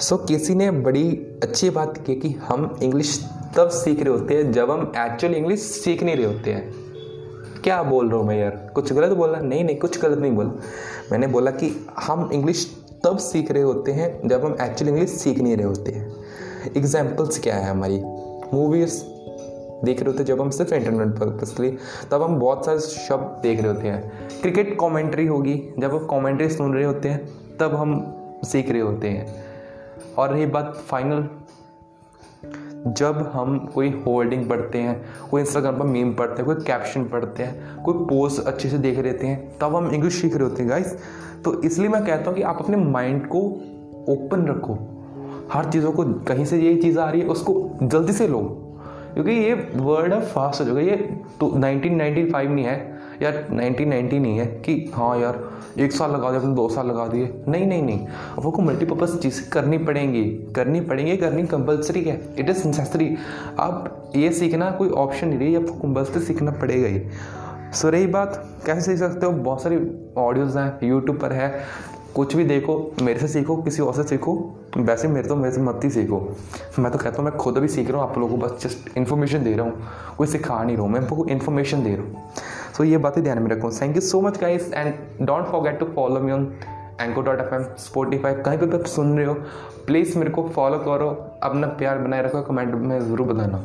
सो किसी ने बड़ी अच्छी बात की कि हम इंग्लिश तब सीख रहे होते हैं जब हम एक्चुअल इंग्लिश सीख नहीं रहे होते हैं। क्या बोल रहा हूँ मैं यार? कुछ गलत बोला? नहीं नहीं, कुछ गलत नहीं बोला। मैंने बोला कि हम इंग्लिश तब सीख रहे होते हैं जब हम एक्चुअल इंग्लिश सीख नहीं रहे होते हैं। एग्जाम्पल्स क्या है हमारी? मूवीज़ देख रहे होते हैं जब हम सिर्फ़ एंटरटेनमेंट पर्पज लिए। तब हम बहुत सारे शब्द देख रहे होते हैं। क्रिकेट कमेंट्री होगी। जब हम कमेंट्री सुन रहे होते हैं, तब हम सीख रहे होते हैं। और रही बात फाइनल जब हम कोई होल्डिंग पढ़ते हैं, कोई इंस्टाग्राम पर मीम पढ़ते हैं, कोई कैप्शन पढ़ते हैं, कोई पोस्ट अच्छे से देख रहते हैं, तब हम इंग्लिश सीख रहे होते हैं गाइस तो इसलिए मैं कहता हूँ कि आप अपने माइंड को ओपन रखो. हर चीज़ों को कहीं से ये चीज़ आ रही है, उसको जल्दी से लो. क्योंकि ये वर्ड है फास्ट हो। जाएगा ये नाइनटीन नहीं है, या 1990 नहीं है कि हाँ यार, एक साल लगा दिया, अपने दो साल लगा दिए। नहीं नहीं नहीं। अब आपको मल्टीपर्पज़ चीज़ें करनी पड़ेंगी। करनी पड़ेंगी, करनी कंपलसरी है। इट इज़ नेसेसरी आप ये सीखना, कोई ऑप्शन नहीं रही आपको कंपल्सरी सीखना पड़ेगा ही। सो रही बात, कैसे सीख सकते हो? बहुत सारी ऑडियोज़ हैं यूट्यूब पर है। कुछ भी देखो मेरे से सीखो किसी और से सीखो वैसे मेरे तो मेरे से मत ही सीखो। मैं तो कहता हूँ मैं खुद भी सीख रहा हूँ आप लोगों को बस जस्ट इन्फॉर्मेशन दे रहा हूँ। कोई सिखा नहीं रहा हूँ मैं आपको इन्फॉर्मेशन दे रहा हूँ। सो so, ये बातें ध्यान में रखो। Thank you so much guys and don't forget to follow me on एंको dot F M Spotify कहीं पर भी आप सुन रहे हो। प्लीज़ मेरे को फॉलो करो अपना प्यार बनाए रखो कमेंट में ज़रूर बताना।